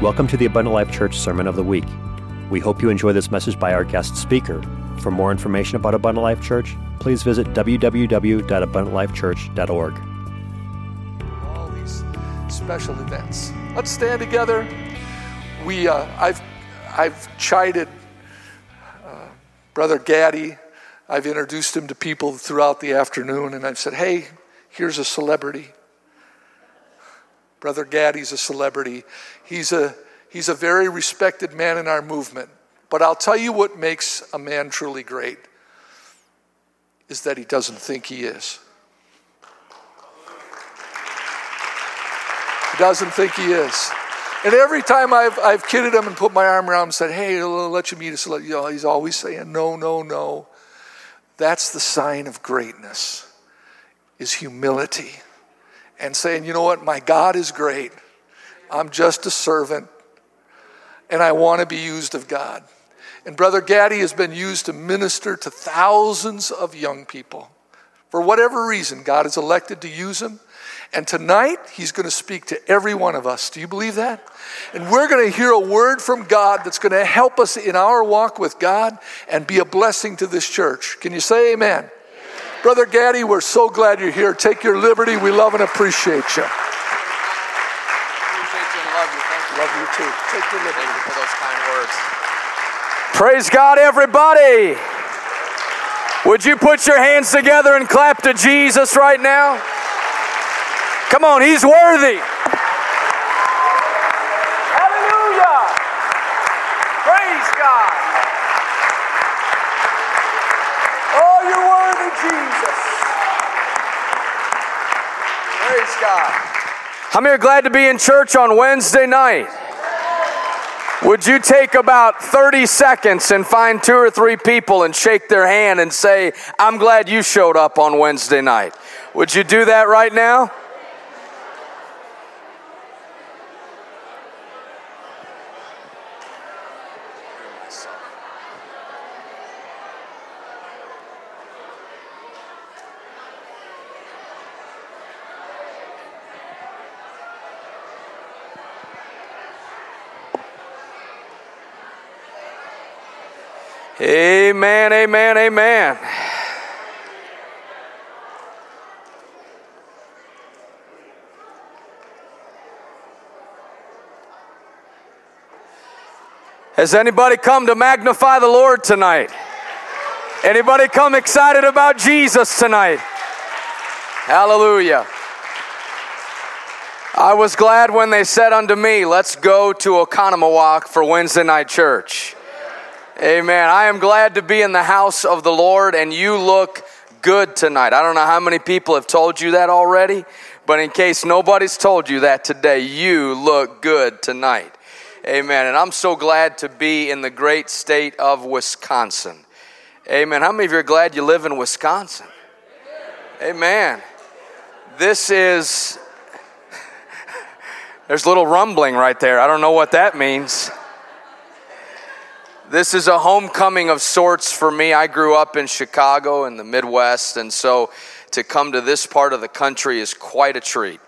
Welcome to the Abundant Life Church Sermon of the Week. We hope you enjoy this message by our guest speaker. For more information about Abundant Life Church, please visit www.abundantlifechurch.org. All these special events. Let's stand together. We, uh, I've, I've chided uh, Brother Gaddy. I've introduced him to people throughout the afternoon, and I've said, "Hey, here's a celebrity." Brother Gaddy's a celebrity. He's a, he's a very respected man in our movement. But I'll tell you what makes a man truly great is that he doesn't think he is. He doesn't think he is. And every time I've, I've kidded him and put my arm around him and said, hey, let you meet us, you know, he's always saying, no, no, no. That's the sign of greatness, is humility and saying, you know what, my God is great. I'm just a servant, and I want to be used of God. And Brother Gaddy has been used to minister to thousands of young people. For whatever reason, God has elected to use him. And tonight, he's going to speak to every one of us. Do you believe that? And we're going to hear a word from God that's going to help us in our walk with God and be a blessing to this church. Can you say amen? Brother Gaddy, we're so glad you're here. Take your liberty. We love and appreciate you. Appreciate you and love you. Thank you. Love you too. Take your liberty. You for those kind words. Praise God, everybody. Would you put your hands together and clap to Jesus right now? Come on, He's worthy. Hallelujah. Praise God. Oh, you're worthy, Jesus. Praise God. How many are glad to be in church on Wednesday night? Would you take about 30 seconds and find two or three people and shake their hand and say, I'm glad you showed up on Wednesday night? Would you do that right now? Amen, amen, amen. Has anybody come to magnify the Lord tonight? Anybody come excited about Jesus tonight? Hallelujah. I was glad when they said unto me, Let's go to Oconomowoc for Wednesday night church. Amen. I am glad to be in the house of the Lord, and you look good tonight. I don't know how many people have told you that already, but in case nobody's told you that today, you look good tonight. Amen. And I'm so glad to be in the great state of Wisconsin. Amen. How many of you are glad you live in Wisconsin? Amen. This is, there's a little rumbling right there. I don't know what that means. This is a homecoming of sorts for me. I grew up in Chicago in the Midwest, and so to come to this part of the country is quite a treat.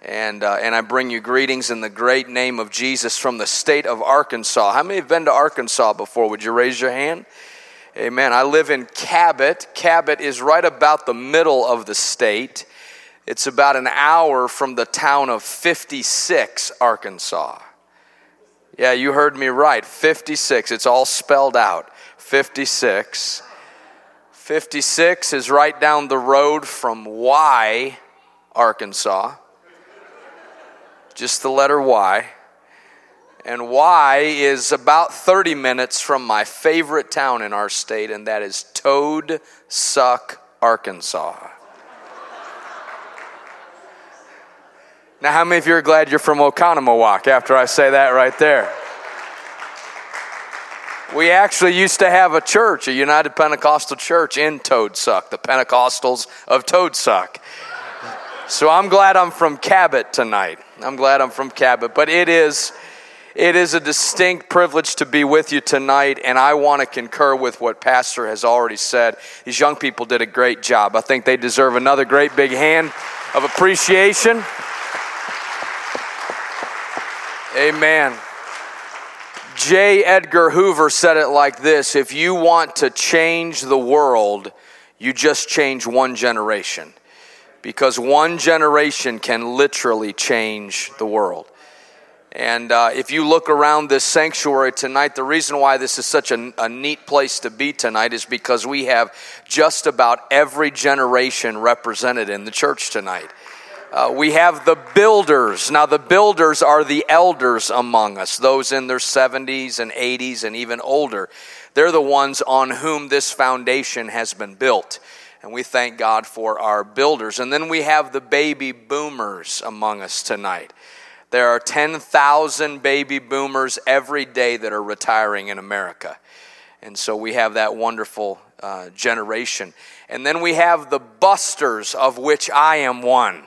And, uh, and I bring you greetings in the great name of Jesus from the state of Arkansas. How many have been to Arkansas before? Would you raise your hand? Amen. I live in Cabot. Cabot is right about the middle of the state. It's about an hour from the town of 56, Arkansas. Yeah, you heard me right. 56. It's all spelled out. 56. 56 is right down the road from Y, Arkansas. Just the letter Y. And Y is about 30 minutes from my favorite town in our state, and that is Toad Suck, Arkansas. Now, how many of you are glad you're from Oconomowoc after I say that right there? We actually used to have a church, a United Pentecostal church in Toad Suck, the Pentecostals of Toad Suck. So I'm glad I'm from Cabot tonight. I'm glad I'm from Cabot. But it is, it is a distinct privilege to be with you tonight, and I want to concur with what Pastor has already said. These young people did a great job. I think they deserve another great big hand of appreciation. Amen. J. Edgar Hoover said it like this If you want to change the world, you just change one generation. Because one generation can literally change the world. And uh, if you look around this sanctuary tonight, the reason why this is such a, a, neat place to be tonight is because we have just about every generation represented in the church tonight. Uh, we have the builders. Now, the builders are the elders among us, those in their 70s and 80s and even older. They're the ones on whom this foundation has been built. And we thank God for our builders. And then we have the baby boomers among us tonight. There are 10,000 baby boomers every day that are retiring in America. And so we have that wonderful uh, generation. And then we have the busters, of which I am one.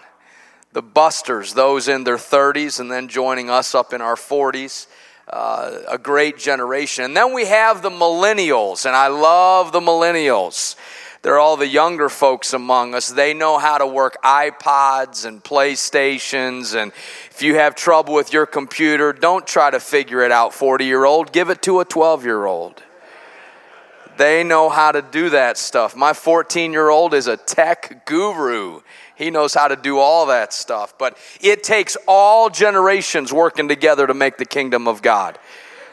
The busters, those in their 30s and then joining us up in our 40s. Uh, a great generation. And then we have the millennials, and I love the millennials. They're all the younger folks among us. They know how to work iPods and PlayStations. And if you have trouble with your computer, don't try to figure it out, 40 year old. Give it to a 12 year old. They know how to do that stuff. My 14 year old is a tech guru. He knows how to do all that stuff. But it takes all generations working together to make the kingdom of God.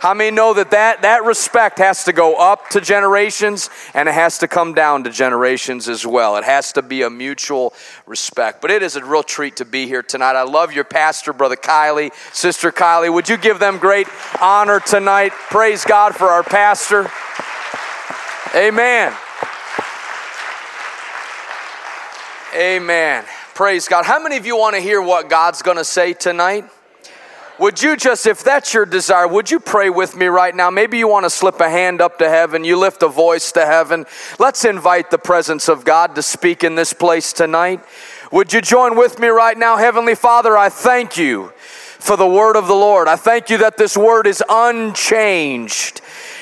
How many know that, that that respect has to go up to generations and it has to come down to generations as well? It has to be a mutual respect. But it is a real treat to be here tonight. I love your pastor, Brother Kylie, Sister Kylie. Would you give them great honor tonight? Praise God for our pastor. Amen. Amen. Praise God. How many of you want to hear what God's going to say tonight? Would you just, if that's your desire, would you pray with me right now? Maybe you want to slip a hand up to heaven, you lift a voice to heaven. Let's invite the presence of God to speak in this place tonight. Would you join with me right now? Heavenly Father, I thank you for the word of the Lord. I thank you that this word is unchanged.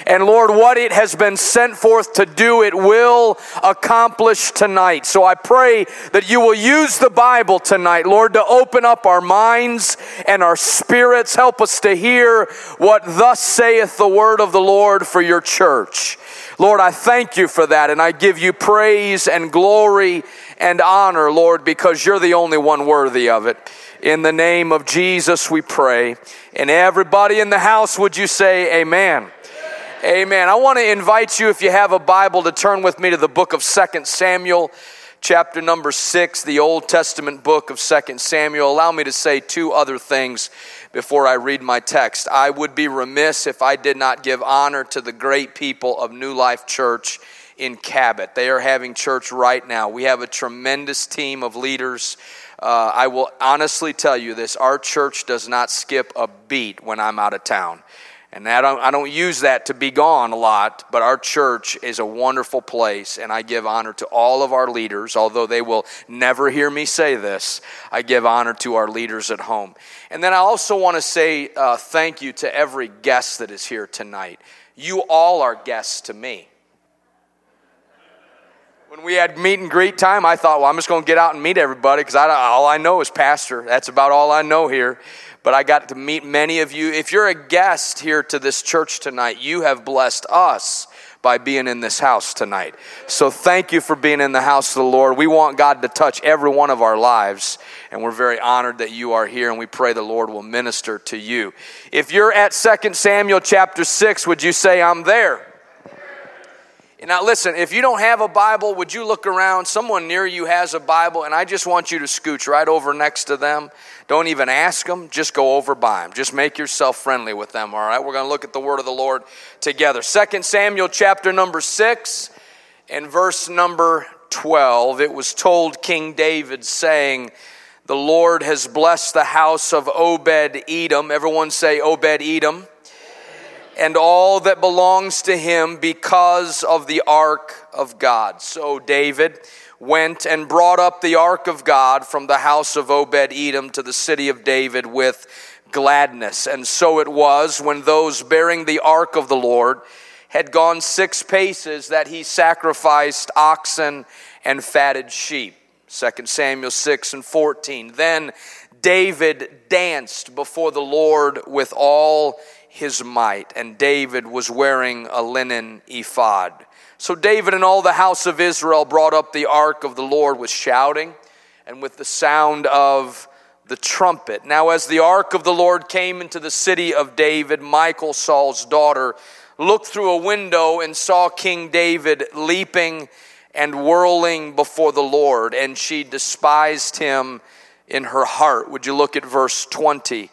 And Lord, what it has been sent forth to do, it will accomplish tonight. So I pray that you will use the Bible tonight, Lord, to open up our minds and our spirits. Help us to hear what thus saith the word of the Lord for your church. Lord, I thank you for that, and I give you praise and glory and honor, Lord, because you're the only one worthy of it. In the name of Jesus, we pray. And everybody in the house, would you say amen? Amen. I want to invite you, if you have a Bible, to turn with me to the book of Second Samuel, chapter number 6, the Old Testament book of Second Samuel. Allow me to say two other things before I read my text. I would be remiss if I did not give honor to the great people of New Life Church in Cabot. They are having church right now. We have a tremendous team of leaders. Uh, I will honestly tell you this our church does not skip a beat when I'm out of town. And I don't, I don't use that to be gone a lot, but our church is a wonderful place, and I give honor to all of our leaders, although they will never hear me say this. I give honor to our leaders at home. And then I also want to say uh, thank you to every guest that is here tonight. You all are guests to me. When we had meet and greet time, I thought, well, I'm just going to get out and meet everybody because all I know is pastor. That's about all I know here but I got to meet many of you. If you're a guest here to this church tonight, you have blessed us by being in this house tonight. So thank you for being in the house of the Lord. We want God to touch every one of our lives, and we're very honored that you are here, and we pray the Lord will minister to you. If you're at 2 Samuel chapter 6, would you say, I'm there? Now, listen, if you don't have a Bible, would you look around? Someone near you has a Bible, and I just want you to scooch right over next to them. Don't even ask them, just go over by them. Just make yourself friendly with them, all right? We're going to look at the word of the Lord together. Second Samuel chapter number 6 and verse number 12. It was told King David, saying, The Lord has blessed the house of Obed Edom. Everyone say, Obed Edom and all that belongs to him because of the ark of God. So David went and brought up the ark of God from the house of Obed Edom to the city of David with gladness. And so it was when those bearing the ark of the Lord had gone six paces that he sacrificed oxen and fatted sheep. 2 Samuel 6 and 14. Then David danced before the Lord with all his might, and David was wearing a linen ephod. So David and all the house of Israel brought up the ark of the Lord with shouting and with the sound of the trumpet. Now, as the ark of the Lord came into the city of David, Michal, Saul's daughter, looked through a window and saw King David leaping and whirling before the Lord, and she despised him in her heart. Would you look at verse 20?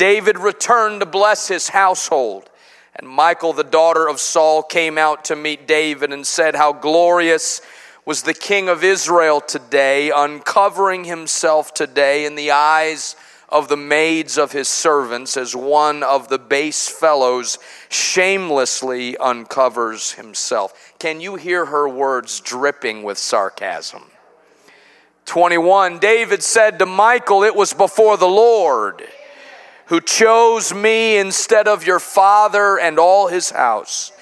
David returned to bless his household. And Michal, the daughter of Saul, came out to meet David and said, How glorious was the king of Israel today, uncovering himself today in the eyes of the maids of his servants, as one of the base fellows shamelessly uncovers himself. Can you hear her words dripping with sarcasm? 21 David said to Michal, It was before the Lord who chose me instead of your father and all his house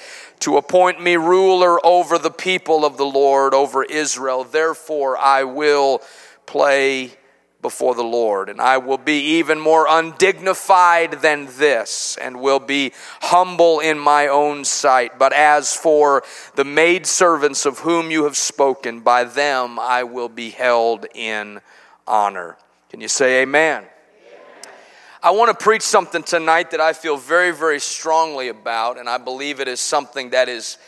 to appoint me ruler over the people of the Lord, over Israel. Therefore, I will play before the Lord, and I will be even more undignified than this, and will be humble in my own sight. But as for the maidservants of whom you have spoken, by them I will be held in honor. Can you say amen? I want to preach something tonight that I feel very, very strongly about, and I believe it is something that is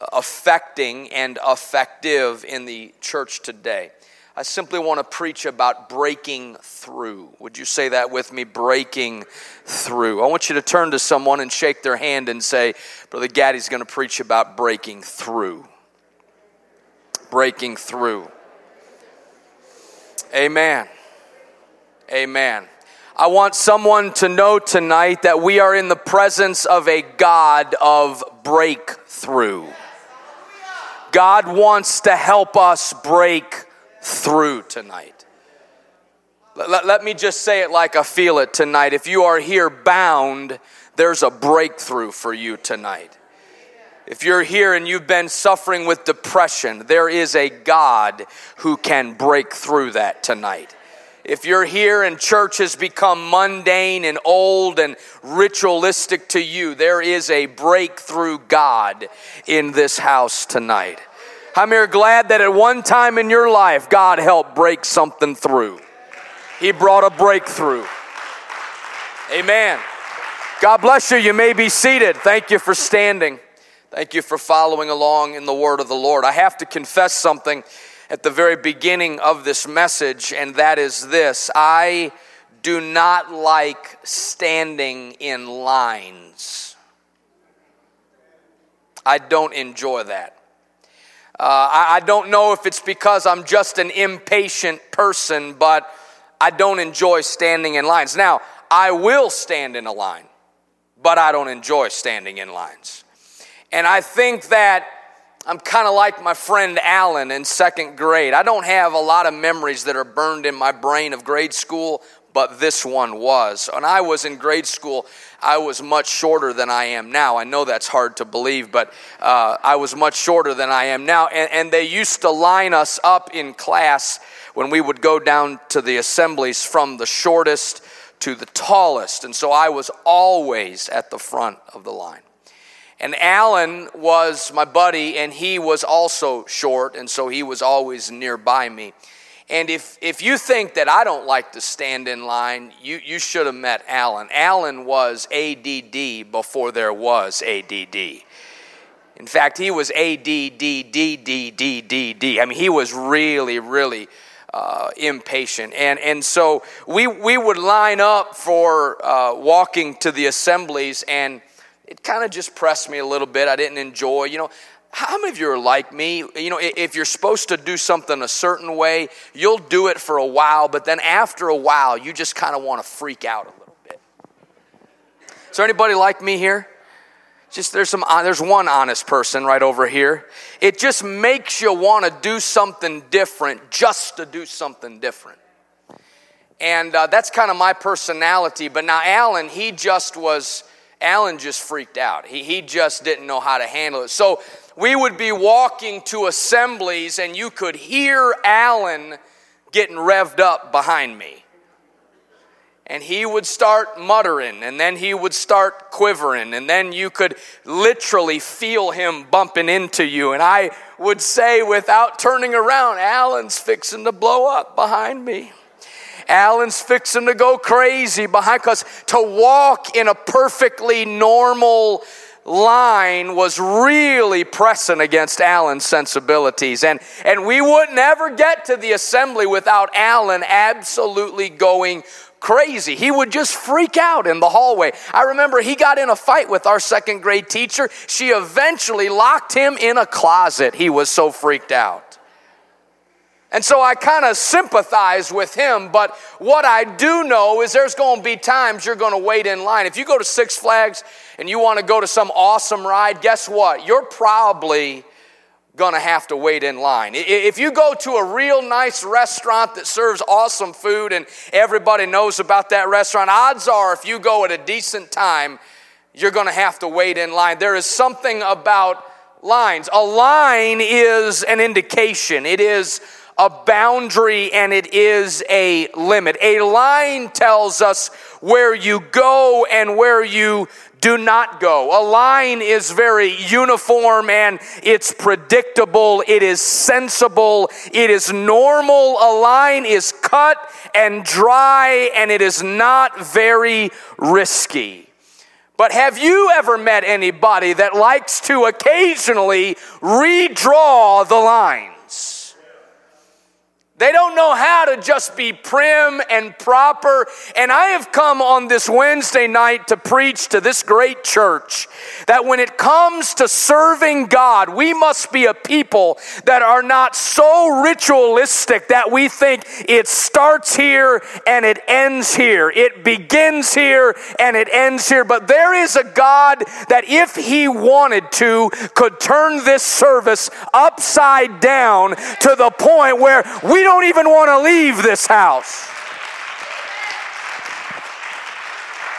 uh, affecting and effective in the church today. I simply want to preach about breaking through. Would you say that with me? Breaking through. I want you to turn to someone and shake their hand and say, Brother Gaddy's going to preach about breaking through. Breaking through. Amen. Amen. I want someone to know tonight that we are in the presence of a God of breakthrough. God wants to help us break through tonight. Let, let, me just say it like I feel it tonight. If you are here bound, there's a breakthrough for you tonight. If you're here and you've been suffering with depression, there is a God who can break through that tonight. If you're here and church has become mundane and old and ritualistic to you, there is a breakthrough God in this house tonight. How many are glad that at one time in your life, God helped break something through? He brought a breakthrough. Amen. God bless you. You may be seated. Thank you for standing. Thank you for following along in the word of the Lord. I have to confess something at the very beginning of this message, and that is this I do not like standing in lines. I don't enjoy that. Uh, I, I don't know if it's because I'm just an impatient person, but I don't enjoy standing in lines. Now, I will stand in a line, but I don't enjoy standing in lines. And I think that I'm kind of like my friend Alan in second grade. I don't have a lot of memories that are burned in my brain of grade school, but this one was. When I was in grade school, I was much shorter than I am now. I know that's hard to believe, but uh, I was much shorter than I am now. And, and they used to line us up in class when we would go down to the assemblies from the shortest to the tallest. And so I was always at the front of the line. And Alan was my buddy, and he was also short, and so he was always nearby me. And if, if you think that I don't like to stand in line, you, you should have met Alan. Alan was ADD before there was ADD. In fact, he was ADDDDDD. I mean, he was really, really uh, impatient. And, and so we, we would line up for uh, walking to the assemblies, and it kind of just pressed me a little bit. I didn't enjoy, you know. How many of you are like me? You know, if you're supposed to do something a certain way, you'll do it for a while, but then after a while, you just kind of want to freak out a little bit. Is there anybody like me here? Just there's some there's one honest person right over here. It just makes you want to do something different just to do something different. And uh, that's kind of my personality. But now Alan, he just was Alan just freaked out. He, he just didn't know how to handle it. So we would be walking to assemblies, and you could hear Alan getting revved up behind me. and he would start muttering and then he would start quivering and then you could literally feel him bumping into you and i would say without turning around alan's fixing to blow up behind me alan's fixing to go crazy behind because to walk in a perfectly normal line was really pressing against Alan's sensibilities. And, and we would never get to the assembly without Alan absolutely going crazy. He would just freak out in the hallway. I remember he got in a fight with our second grade teacher. She eventually locked him in a closet. He was so freaked out. And so I kind of sympathize with him, but what I do know is there's going to be times you're going to wait in line. If you go to Six Flags and you want to go to some awesome ride, guess what? You're probably going to have to wait in line. If you go to a real nice restaurant that serves awesome food and everybody knows about that restaurant, odds are if you go at a decent time, you're going to have to wait in line. There is something about lines. A line is an indication, it is a boundary and it is a limit. A line tells us where you go and where you do not go. A line is very uniform and it's predictable, it is sensible, it is normal. A line is cut and dry and it is not very risky. But have you ever met anybody that likes to occasionally redraw the line? They don't know how to just be prim and proper. And I have come on this Wednesday night to preach to this great church that when it comes to serving God, we must be a people that are not so ritualistic that we think it starts here and it ends here. It begins here and it ends here. But there is a God that, if He wanted to, could turn this service upside down to the point where we don't even want to leave this house.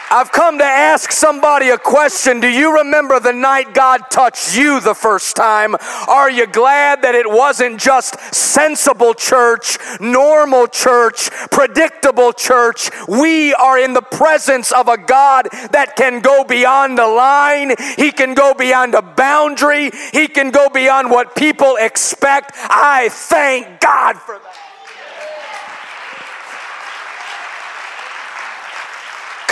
I've come to ask somebody a question. Do you remember the night God touched you the first time? Are you glad that it wasn't just sensible church, normal church, predictable church? We are in the presence of a God that can go beyond the line, He can go beyond a boundary, He can go beyond what people expect. I thank God for that.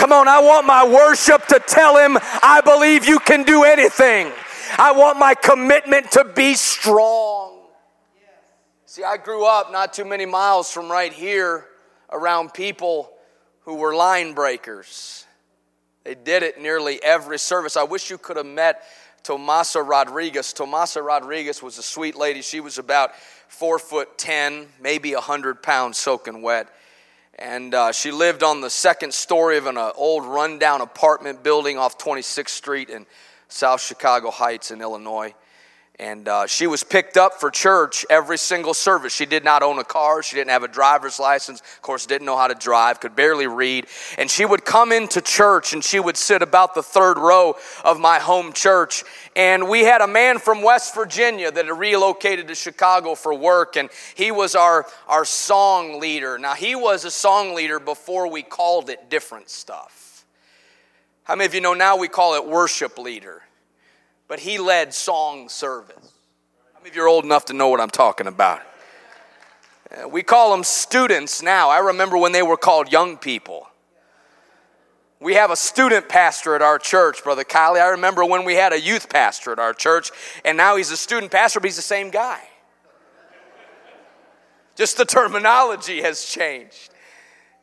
Come on, I want my worship to tell him, I believe you can do anything. I want my commitment to be strong. See, I grew up not too many miles from right here around people who were line breakers. They did it nearly every service. I wish you could have met Tomasa Rodriguez. Tomasa Rodriguez was a sweet lady. She was about four foot ten, maybe a hundred pounds soaking wet. And uh, she lived on the second story of an uh, old rundown apartment building off 26th Street in South Chicago Heights in Illinois. And uh, she was picked up for church every single service. She did not own a car. She didn't have a driver's license. Of course, didn't know how to drive, could barely read. And she would come into church and she would sit about the third row of my home church. And we had a man from West Virginia that had relocated to Chicago for work. And he was our, our song leader. Now, he was a song leader before we called it different stuff. How many of you know now we call it worship leader? But he led song service. How many of you are old enough to know what I'm talking about? Uh, we call them students now. I remember when they were called young people. We have a student pastor at our church, Brother Kylie. I remember when we had a youth pastor at our church, and now he's a student pastor, but he's the same guy. Just the terminology has changed.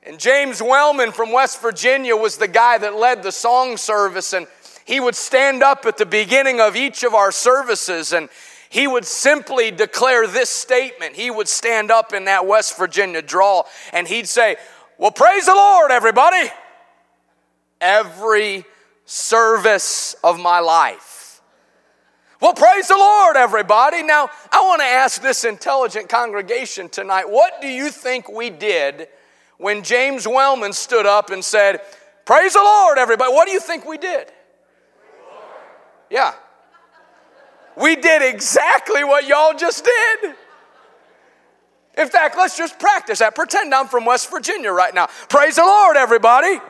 And James Wellman from West Virginia was the guy that led the song service, and he would stand up at the beginning of each of our services and he would simply declare this statement. He would stand up in that West Virginia drawl and he'd say, Well, praise the Lord, everybody. Every service of my life. Well, praise the Lord, everybody. Now, I want to ask this intelligent congregation tonight what do you think we did when James Wellman stood up and said, Praise the Lord, everybody? What do you think we did? Yeah. We did exactly what y'all just did. In fact, let's just practice that. Pretend I'm from West Virginia right now. Praise the Lord, everybody.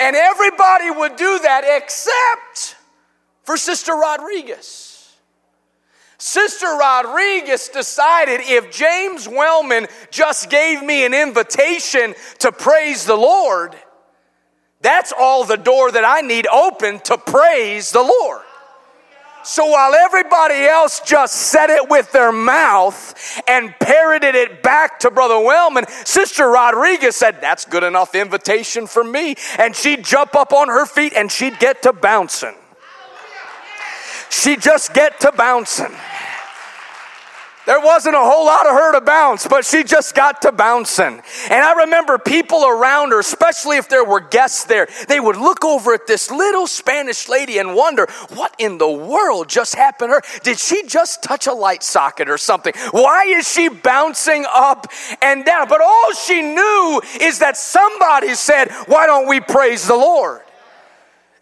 And everybody would do that except for Sister Rodriguez. Sister Rodriguez decided if James Wellman just gave me an invitation to praise the Lord, that's all the door that I need open to praise the Lord. So while everybody else just said it with their mouth and parroted it back to Brother Wellman, Sister Rodriguez said, That's good enough invitation for me. And she'd jump up on her feet and she'd get to bouncing. She'd just get to bouncing. There wasn't a whole lot of her to bounce, but she just got to bouncing. And I remember people around her, especially if there were guests there, they would look over at this little Spanish lady and wonder, what in the world just happened to her? Did she just touch a light socket or something? Why is she bouncing up and down? But all she knew is that somebody said, Why don't we praise the Lord?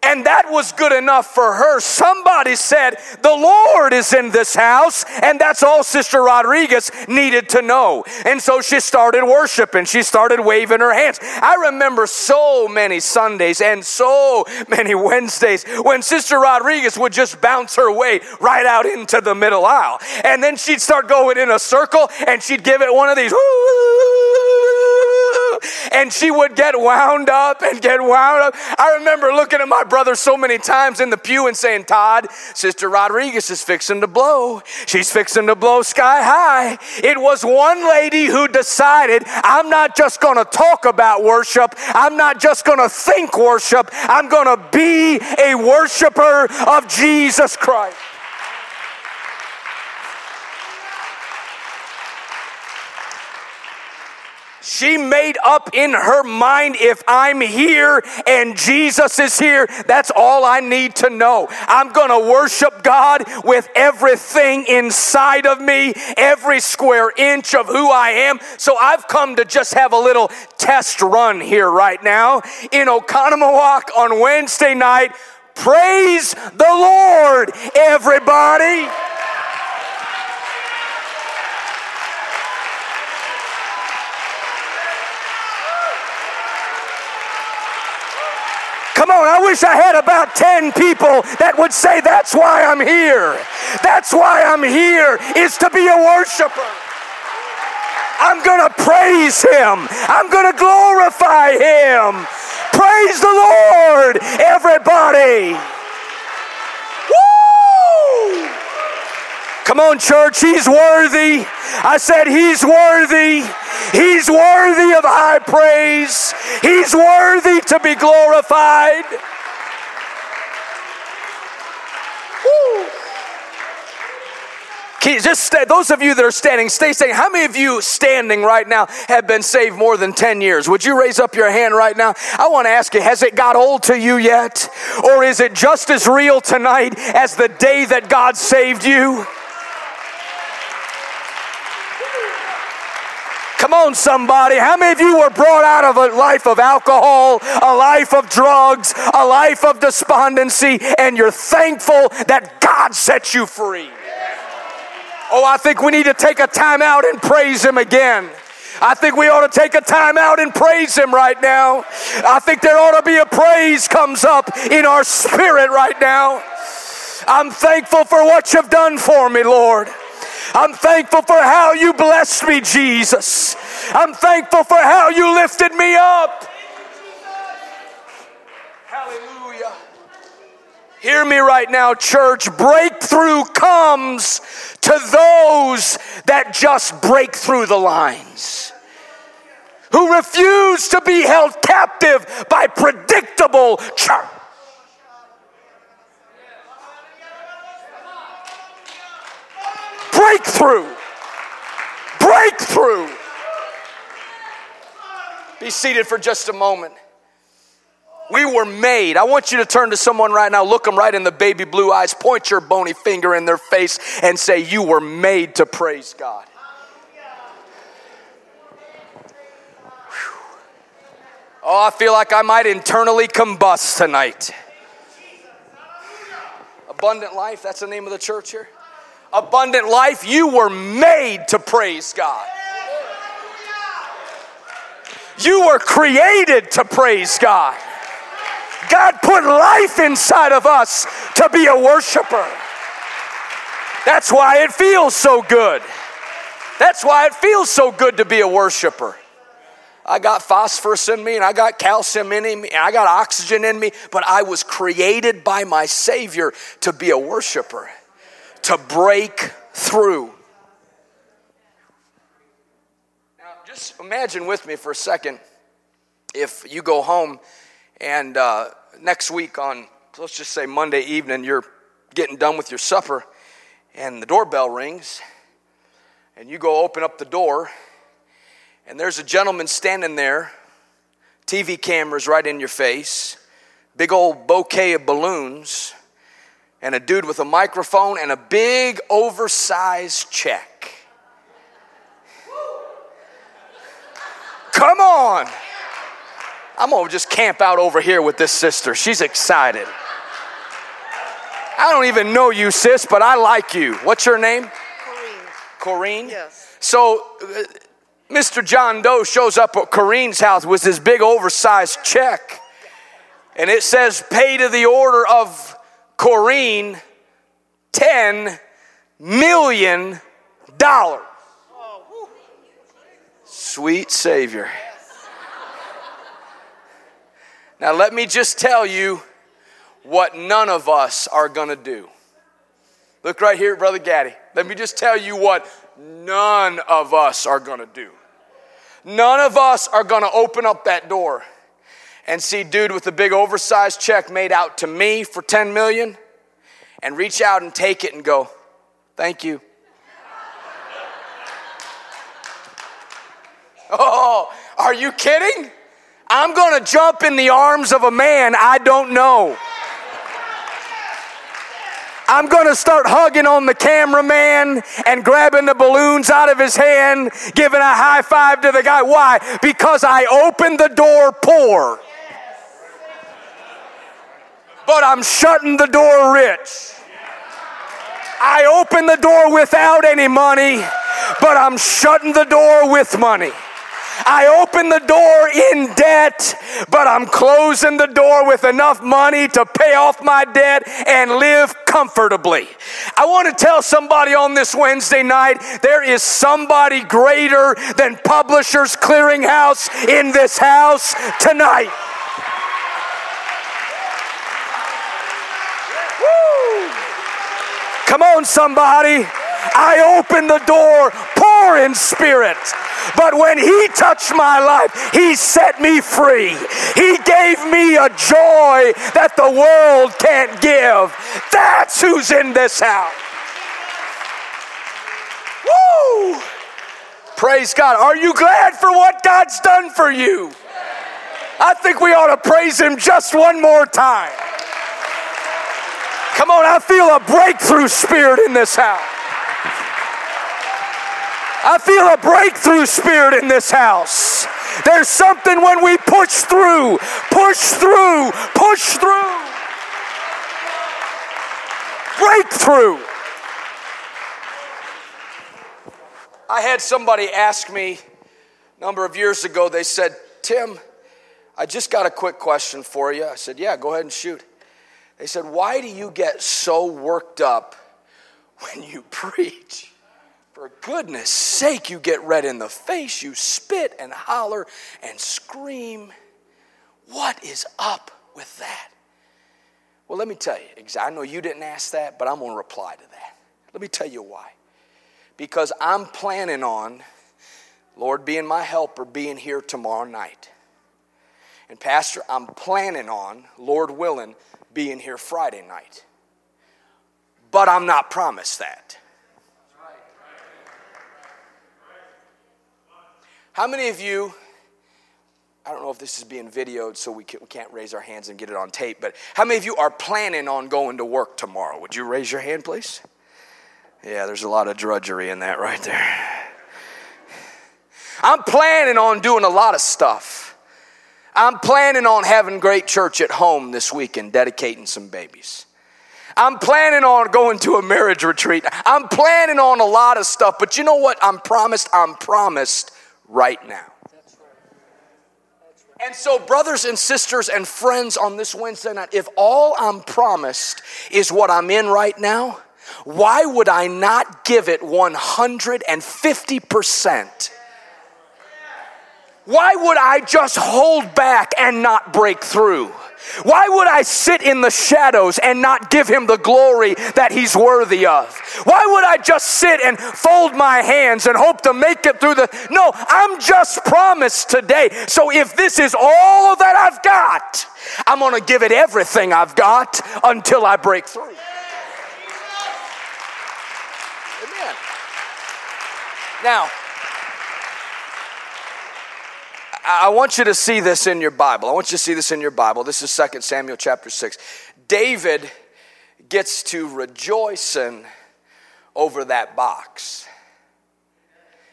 And that was good enough for her. Somebody said, The Lord is in this house. And that's all Sister Rodriguez needed to know. And so she started worshiping. She started waving her hands. I remember so many Sundays and so many Wednesdays when Sister Rodriguez would just bounce her way right out into the middle aisle. And then she'd start going in a circle and she'd give it one of these and she would get wound up and get wound up. I remember looking at my brother so many times in the pew and saying, Todd, Sister Rodriguez is fixing to blow. She's fixing to blow sky high. It was one lady who decided, I'm not just going to talk about worship, I'm not just going to think worship, I'm going to be a worshiper of Jesus Christ. She made up in her mind if I'm here and Jesus is here, that's all I need to know. I'm going to worship God with everything inside of me, every square inch of who I am. So I've come to just have a little test run here right now in Oconomowoc on Wednesday night. Praise the Lord, everybody. Come on, I wish I had about 10 people that would say, That's why I'm here. That's why I'm here, is to be a worshiper. I'm going to praise Him, I'm going to glorify Him. Praise the Lord, everybody. Come on, church, He's worthy. I said, He's worthy. He's worthy of high praise. He's worthy to be glorified. Just stay, those of you that are standing, stay standing. How many of you standing right now have been saved more than 10 years? Would you raise up your hand right now? I want to ask you, has it got old to you yet? Or is it just as real tonight as the day that God saved you? Come on, somebody. How many of you were brought out of a life of alcohol, a life of drugs, a life of despondency, and you're thankful that God set you free? Oh, I think we need to take a time out and praise Him again. I think we ought to take a time out and praise Him right now. I think there ought to be a praise comes up in our spirit right now. I'm thankful for what you've done for me, Lord. I'm thankful for how you blessed me, Jesus. I'm thankful for how you lifted me up. Hallelujah. Hear me right now, church. Breakthrough comes to those that just break through the lines, who refuse to be held captive by predictable church. Breakthrough. Breakthrough. Be seated for just a moment. We were made. I want you to turn to someone right now, look them right in the baby blue eyes, point your bony finger in their face, and say, You were made to praise God. Oh, I feel like I might internally combust tonight. Abundant life, that's the name of the church here abundant life, you were made to praise God. You were created to praise God. God put life inside of us to be a worshiper. That's why it feels so good. That's why it feels so good to be a worshiper. I got phosphorus in me and I got calcium in me and I got oxygen in me, but I was created by my Savior to be a worshiper, to break through. Now, just imagine with me for a second if you go home and uh, next week on, let's just say Monday evening, you're getting done with your supper and the doorbell rings and you go open up the door and there's a gentleman standing there, TV cameras right in your face, big old bouquet of balloons, and a dude with a microphone and a big oversized check. Come on. I'm gonna just camp out over here with this sister. She's excited. I don't even know you, sis, but I like you. What's your name? Corrine. Corrine? Yes. So, uh, Mr. John Doe shows up at Corrine's house with this big oversized check. And it says, pay to the order of Corrine $10 million. Sweet Savior. Now, let me just tell you what none of us are going to do. Look right here, Brother Gaddy. Let me just tell you what none of us are going to do. None of us are going to open up that door and see dude with a big oversized check made out to me for 10 million and reach out and take it and go, "Thank you." Oh, are you kidding? I'm going to jump in the arms of a man I don't know. I'm gonna start hugging on the cameraman and grabbing the balloons out of his hand, giving a high five to the guy. Why? Because I opened the door poor. But I'm shutting the door rich. I open the door without any money, but I'm shutting the door with money. I open the door in debt, but I'm closing the door with enough money to pay off my debt and live comfortably. I want to tell somebody on this Wednesday night there is somebody greater than Publishers Clearing House in this house tonight. Woo! Come on, somebody. I opened the door poor in spirit. But when He touched my life, He set me free. He gave me a joy that the world can't give. That's who's in this house. Woo! Praise God. Are you glad for what God's done for you? I think we ought to praise Him just one more time. Come on, I feel a breakthrough spirit in this house. I feel a breakthrough spirit in this house. There's something when we push through, push through, push through. Breakthrough. I had somebody ask me a number of years ago, they said, Tim, I just got a quick question for you. I said, Yeah, go ahead and shoot. They said, Why do you get so worked up when you preach? For goodness sake, you get red in the face, you spit and holler and scream. What is up with that? Well, let me tell you, I know you didn't ask that, but I'm going to reply to that. Let me tell you why. Because I'm planning on, Lord being my helper, being here tomorrow night. And, Pastor, I'm planning on, Lord willing, being here Friday night. But I'm not promised that. How many of you, I don't know if this is being videoed so we, can, not raise our hands and get it on tape, but how many of you are planning on going to work tomorrow? Would you raise your hand, please? Yeah, there's a lot of drudgery in that right there. I'm planning on doing a lot of stuff. I'm planning on having great church at home this weekend, dedicating some babies. I'm planning on going to a marriage retreat. I'm planning on a lot of stuff, but you know what? I'm promised, I'm promised right now. And so, brothers and sisters and friends on this Wednesday night, if all I'm promised is what I'm in right now, why would I not give it 150%? Why would I just hold back and not break through? Why would I sit in the shadows and not give him the glory that he's worthy of? Why would I just sit and fold my hands and hope to make it through the. No, I'm just promised today. So if this is all that I've got, I'm going to give it everything I've got until I break through. Amen. Now, I want you to see this in your Bible. I want you to see this in your Bible. This is 2 Samuel chapter 6. David gets to rejoicing over that box.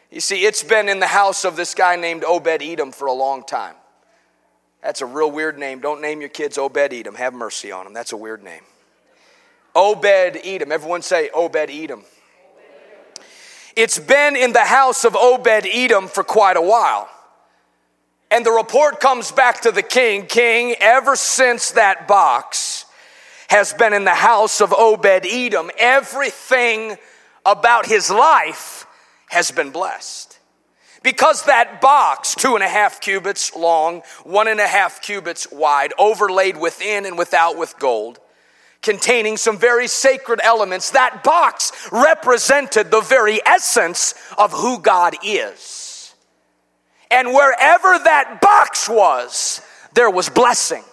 You see, it's been in the house of this guy named Obed Edom for a long time. That's a real weird name. Don't name your kids Obed Edom. Have mercy on them. That's a weird name. Obed Edom. Everyone say Obed Edom. It's been in the house of Obed Edom for quite a while. And the report comes back to the king King, ever since that box has been in the house of Obed Edom, everything about his life has been blessed. Because that box, two and a half cubits long, one and a half cubits wide, overlaid within and without with gold, containing some very sacred elements, that box represented the very essence of who God is. And wherever that box was, there was blessing.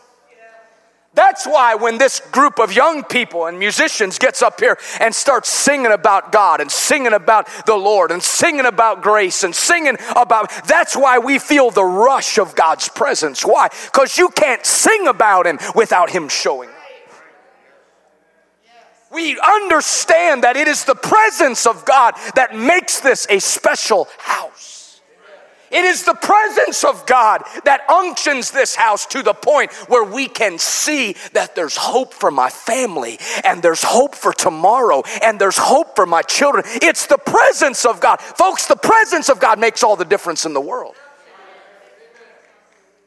That's why when this group of young people and musicians gets up here and starts singing about God and singing about the Lord and singing about grace and singing about that's why we feel the rush of God's presence. Why? Because you can't sing about Him without Him showing. We understand that it is the presence of God that makes this a special house. It is the presence of God that unctions this house to the point where we can see that there's hope for my family and there's hope for tomorrow and there's hope for my children. It's the presence of God. Folks, the presence of God makes all the difference in the world.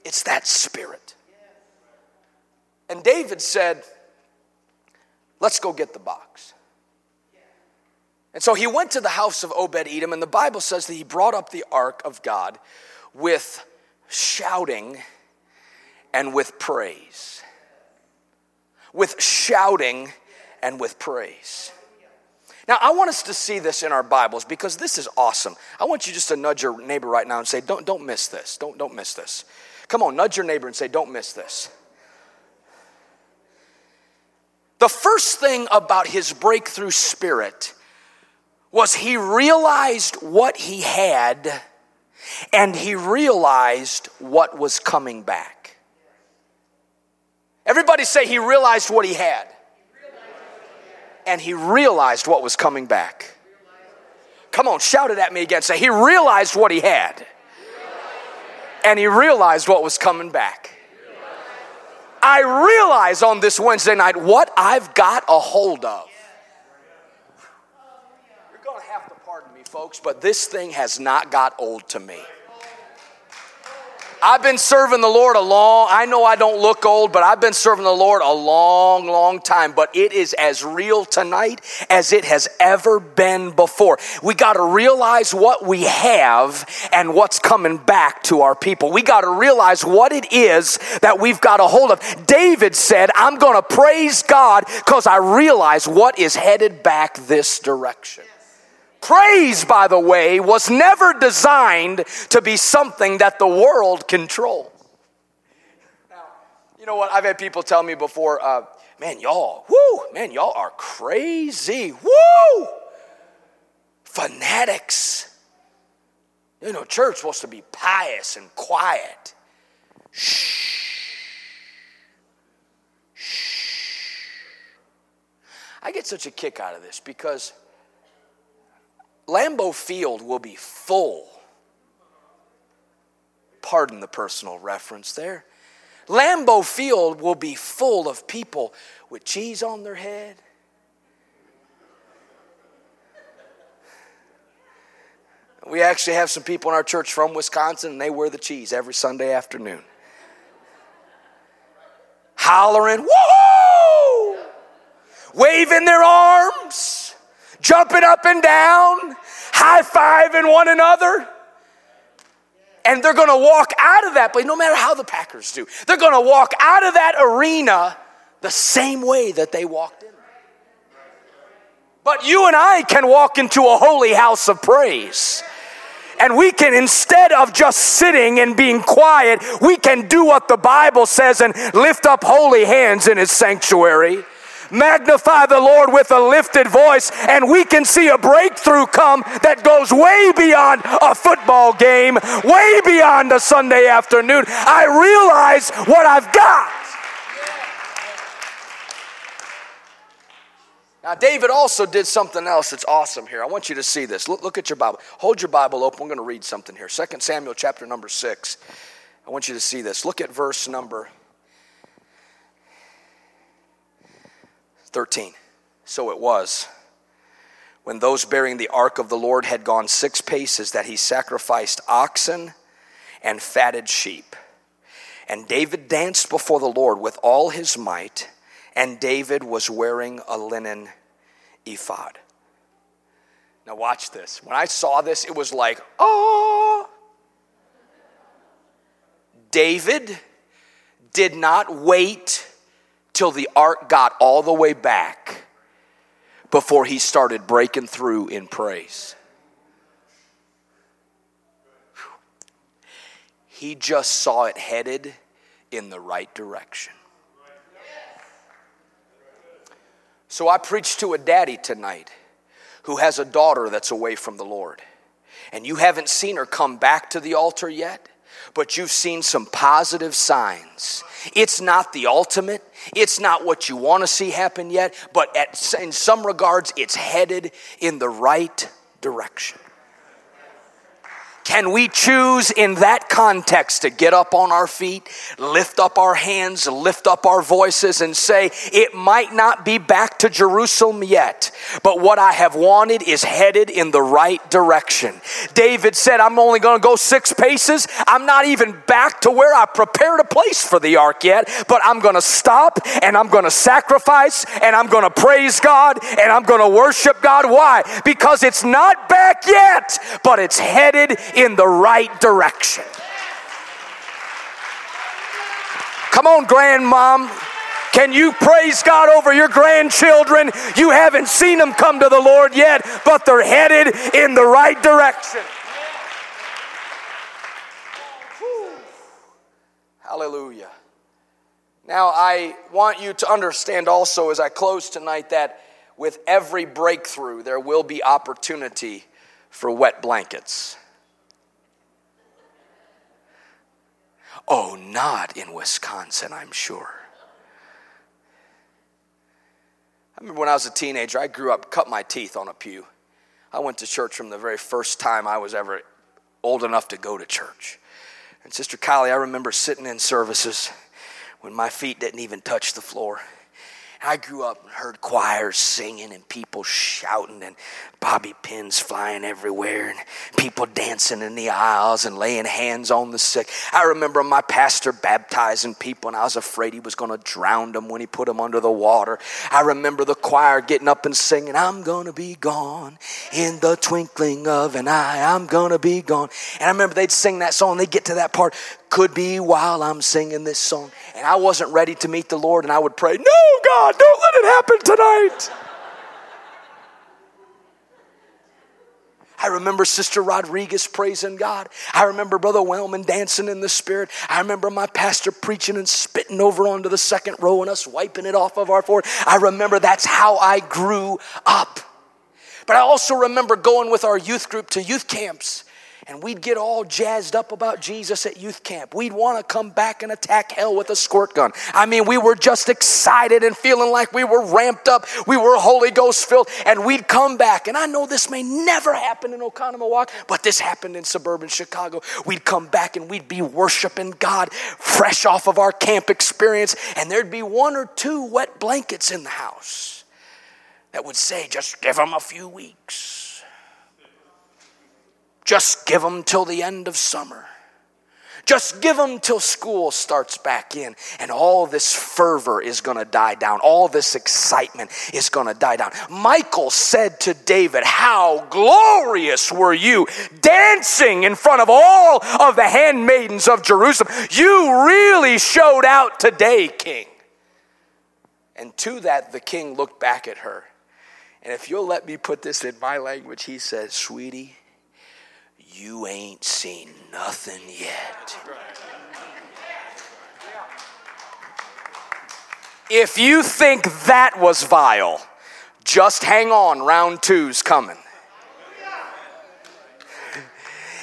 It's that spirit. And David said, Let's go get the box. And so he went to the house of Obed Edom, and the Bible says that he brought up the ark of God with shouting and with praise. With shouting and with praise. Now, I want us to see this in our Bibles because this is awesome. I want you just to nudge your neighbor right now and say, Don't, don't miss this. Don't, don't miss this. Come on, nudge your neighbor and say, Don't miss this. The first thing about his breakthrough spirit was he realized what he had and he realized what was coming back. Everybody say he realized what he had. And he realized what was coming back. Come on, shout it at me again. Say, he realized what he had. And he realized what was coming back. I realize on this Wednesday night what I've got a hold of. Folks, but this thing has not got old to me. I've been serving the Lord a long, I know I don't look old, but I've been serving the Lord a long, long time. But it is as real tonight as it has ever been before. We got to realize what we have and what's coming back to our people. We got to realize what it is that we've got a hold of. David said, I'm going to praise God because I realize what is headed back this direction. Praise, by the way, was never designed to be something that the world controls. Now, you know what? I've had people tell me before, uh, man, y'all, whoo, man, y'all are crazy. Woo! Fanatics. You know, church supposed to be pious and quiet. Shh. Shh. I get such a kick out of this because Lambeau Field will be full. Pardon the personal reference there. Lambeau Field will be full of people with cheese on their head. We actually have some people in our church from Wisconsin, and they wear the cheese every Sunday afternoon. hollering, woohoo! Waving their arms, jumping up and down, high fiving one another. And they're gonna walk out of that place, no matter how the Packers do, they're gonna walk out of that arena the same way that they walked in. But you and I can walk into a holy house of praise. And we can, instead of just sitting and being quiet, we can do what the Bible says and lift up holy hands in His sanctuary. Magnify the Lord with a lifted voice, and we can see a breakthrough come that goes way beyond a football game, way beyond a Sunday afternoon. I realize what I've got. Now, David also did something else that's awesome here. I want you to see this. Look, look at your Bible. Hold your Bible open. We're going to read something here. 2 Samuel chapter number 6. I want you to see this. Look at verse number 13. So it was when those bearing the ark of the Lord had gone six paces that he sacrificed oxen and fatted sheep. And David danced before the Lord with all his might and David was wearing a linen ephod. Now, watch this. When I saw this, it was like, oh. David did not wait till the ark got all the way back before he started breaking through in praise. He just saw it headed in the right direction. So I preached to a daddy tonight who has a daughter that's away from the Lord. And you haven't seen her come back to the altar yet, but you've seen some positive signs. It's not the ultimate, it's not what you want to see happen yet, but at, in some regards, it's headed in the right direction. Can we choose in that context to get up on our feet, lift up our hands, lift up our voices, and say, It might not be back to Jerusalem yet, but what I have wanted is headed in the right direction. David said, I'm only going to go six paces. I'm not even back to where I prepared a place for the ark yet, but I'm going to stop and I'm going to sacrifice and I'm going to praise God and I'm going to worship God. Why? Because it's not back yet, but it's headed in the right direction. Come on, grandmom. Can you praise God over your grandchildren? You haven't seen them come to the Lord yet, but they're headed in the right direction. Hallelujah. Now, I want you to understand also as I close tonight that with every breakthrough, there will be opportunity for wet blankets. Oh, not in Wisconsin, I'm sure. I remember when I was a teenager, I grew up, cut my teeth on a pew. I went to church from the very first time I was ever old enough to go to church. And Sister Kylie, I remember sitting in services when my feet didn't even touch the floor. I grew up and heard choirs singing and people shouting and bobby pins flying everywhere and people dancing in the aisles and laying hands on the sick. I remember my pastor baptizing people and I was afraid he was going to drown them when he put them under the water. I remember the choir getting up and singing, I'm going to be gone in the twinkling of an eye. I'm going to be gone. And I remember they'd sing that song. They'd get to that part, could be while I'm singing this song. And I wasn't ready to meet the Lord and I would pray, No, God, don't let it happen tonight. I remember Sister Rodriguez praising God. I remember Brother Wellman dancing in the Spirit. I remember my pastor preaching and spitting over onto the second row and us wiping it off of our forehead. I remember that's how I grew up. But I also remember going with our youth group to youth camps and we'd get all jazzed up about Jesus at youth camp. We'd want to come back and attack hell with a squirt gun. I mean, we were just excited and feeling like we were ramped up. We were Holy Ghost filled, and we'd come back. And I know this may never happen in Oconomowoc, but this happened in suburban Chicago. We'd come back and we'd be worshiping God fresh off of our camp experience, and there'd be one or two wet blankets in the house that would say, just give them a few weeks. Just give them till the end of summer. Just give them till school starts back in, and all this fervor is going to die down. All this excitement is going to die down. Michal said to David, How glorious were you dancing in front of all of the handmaidens of Jerusalem. You really showed out today, king. And to that, the king looked back at her. And if you'll let me put this in my language, he said, Sweetie, you ain't seen nothing yet. If you think that was vile, just hang on, round two's coming.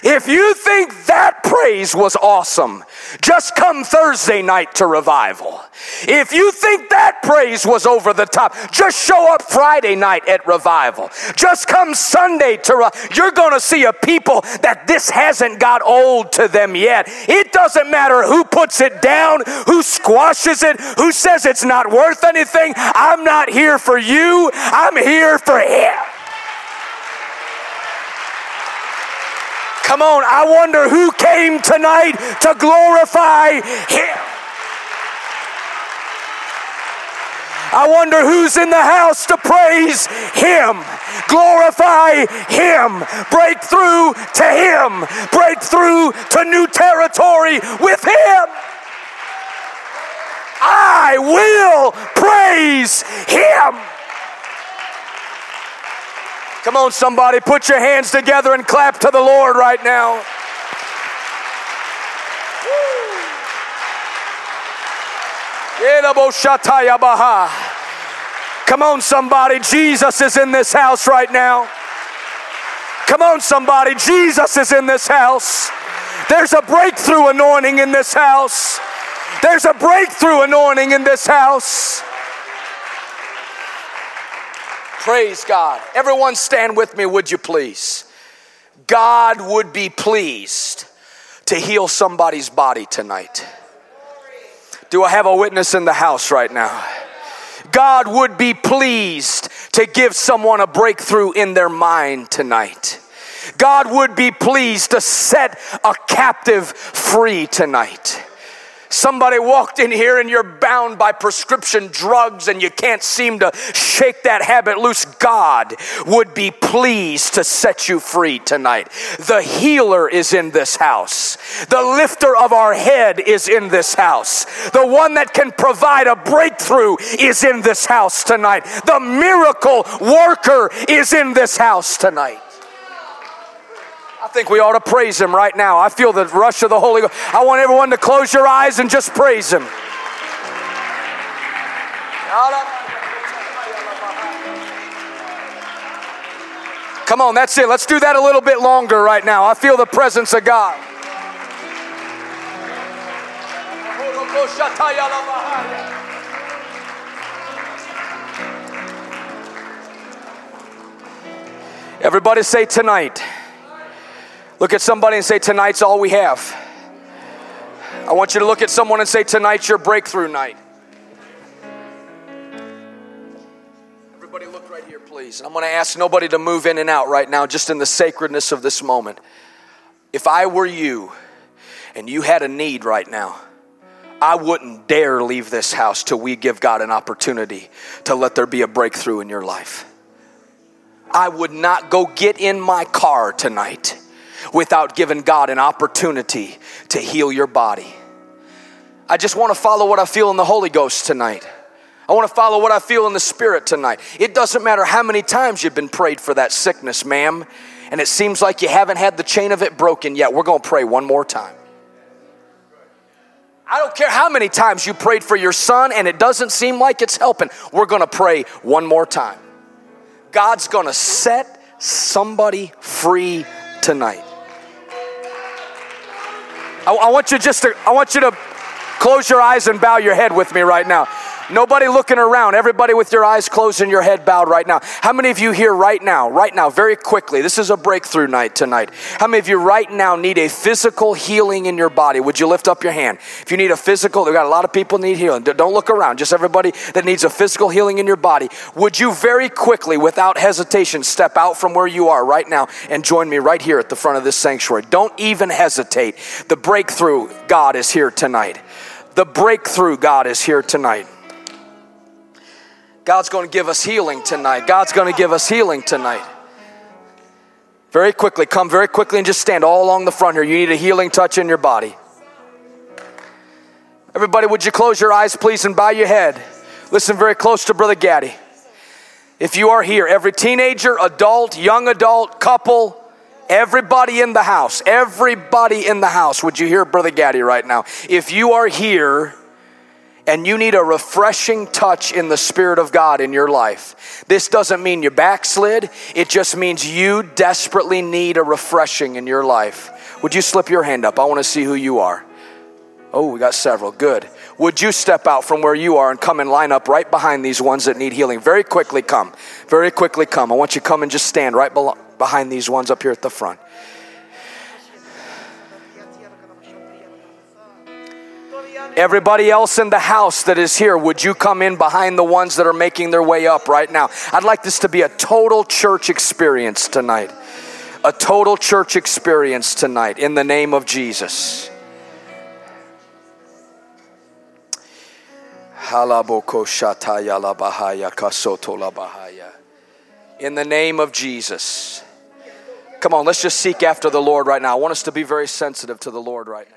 If you think that praise was awesome, just come Thursday night to revival. If you think that praise was over the top, just show up Friday night at revival. Just come Sunday to re- you're going to see a people that this hasn't got old to them yet. It doesn't matter who puts it down, who squashes it, who says it's not worth anything. I'm not here for you. I'm here for him. Come on, I wonder who came tonight to glorify Him. I wonder who's in the house to praise Him, glorify Him, break through to Him, break through to new territory with Him. I will praise Him. Come on, somebody, put your hands together and clap to the Lord right now. Come on, somebody, Jesus is in this house right now. Come on, somebody, Jesus is in this house. There's a breakthrough anointing in this house. There's a breakthrough anointing in this house. Praise God. Everyone stand with me, would you please? God would be pleased to heal somebody's body tonight. Do I have a witness in the house right now? God would be pleased to give someone a breakthrough in their mind tonight. God would be pleased to set a captive free tonight. Somebody walked in here and you're bound by prescription drugs and you can't seem to shake that habit loose. God would be pleased to set you free tonight. The healer is in this house. The lifter of our head is in this house. The one that can provide a breakthrough is in this house tonight. The miracle worker is in this house tonight. I think we ought to praise him right now. I feel the rush of the Holy Ghost. I want everyone to close your eyes and just praise him. Come on, that's it. Let's do that a little bit longer right now. I feel the presence of God. Everybody say tonight. Look at somebody and say, Tonight's all we have. I want you to look at someone and say, Tonight's your breakthrough night. Everybody, look right here, please. I'm going to ask nobody to move in and out right now, just in the sacredness of this moment. If I were you and you had a need right now, I wouldn't dare leave this house till we give God an opportunity to let there be a breakthrough in your life. I would not go get in my car tonight without giving God an opportunity to heal your body. I just want to follow what I feel in the Holy Ghost tonight. I want to follow what I feel in the Spirit tonight. It doesn't matter how many times you've been prayed for that sickness, ma'am, and it seems like you haven't had the chain of it broken yet. We're going to pray one more time. I don't care how many times you prayed for your son and it doesn't seem like it's helping. We're going to pray one more time. God's going to set somebody free tonight. I, I want you just to, I want you to close your eyes and bow your head with me right now. Nobody looking around. Everybody with your eyes closed and your head bowed right now. How many of you here right now, right now, very quickly? This is a breakthrough night tonight. How many of you right now need a physical healing in your body? Would you lift up your hand? If you need a physical, we've got a lot of people need healing. Don't look around. Just everybody that needs a physical healing in your body. Would you very quickly, without hesitation, step out from where you are right now and join me right here at the front of this sanctuary? Don't even hesitate. The breakthrough God is here tonight. The breakthrough God is here tonight. God's going to give us healing tonight. God's going to give us healing tonight. Very quickly, come very quickly and just stand all along the front here. You need a healing touch in your body. Everybody, would you close your eyes, please, and bow your head? Listen very close to Brother Gaddy. If you are here, every teenager, adult, young adult, couple, everybody in the house, everybody in the house, would you hear Brother Gaddy right now? If you are here, and you need a refreshing touch in the Spirit of God in your life. This doesn't mean you backslid, it just means you desperately need a refreshing in your life. Would you slip your hand up? I want to see who you are. Oh, we got several. Good. Would you step out from where you are and come and line up right behind these ones that need healing? Very quickly come. Very quickly come. I want you to come and just stand right behind these ones up here at the front. Everybody else in the house that is here, would you come in behind the ones that are making their way up right now? I'd like this to be a total church experience tonight. A total church experience tonight in the name of Jesus. In the name of Jesus. Come on, let's just seek after the Lord right now. I want us to be very sensitive to the Lord right now.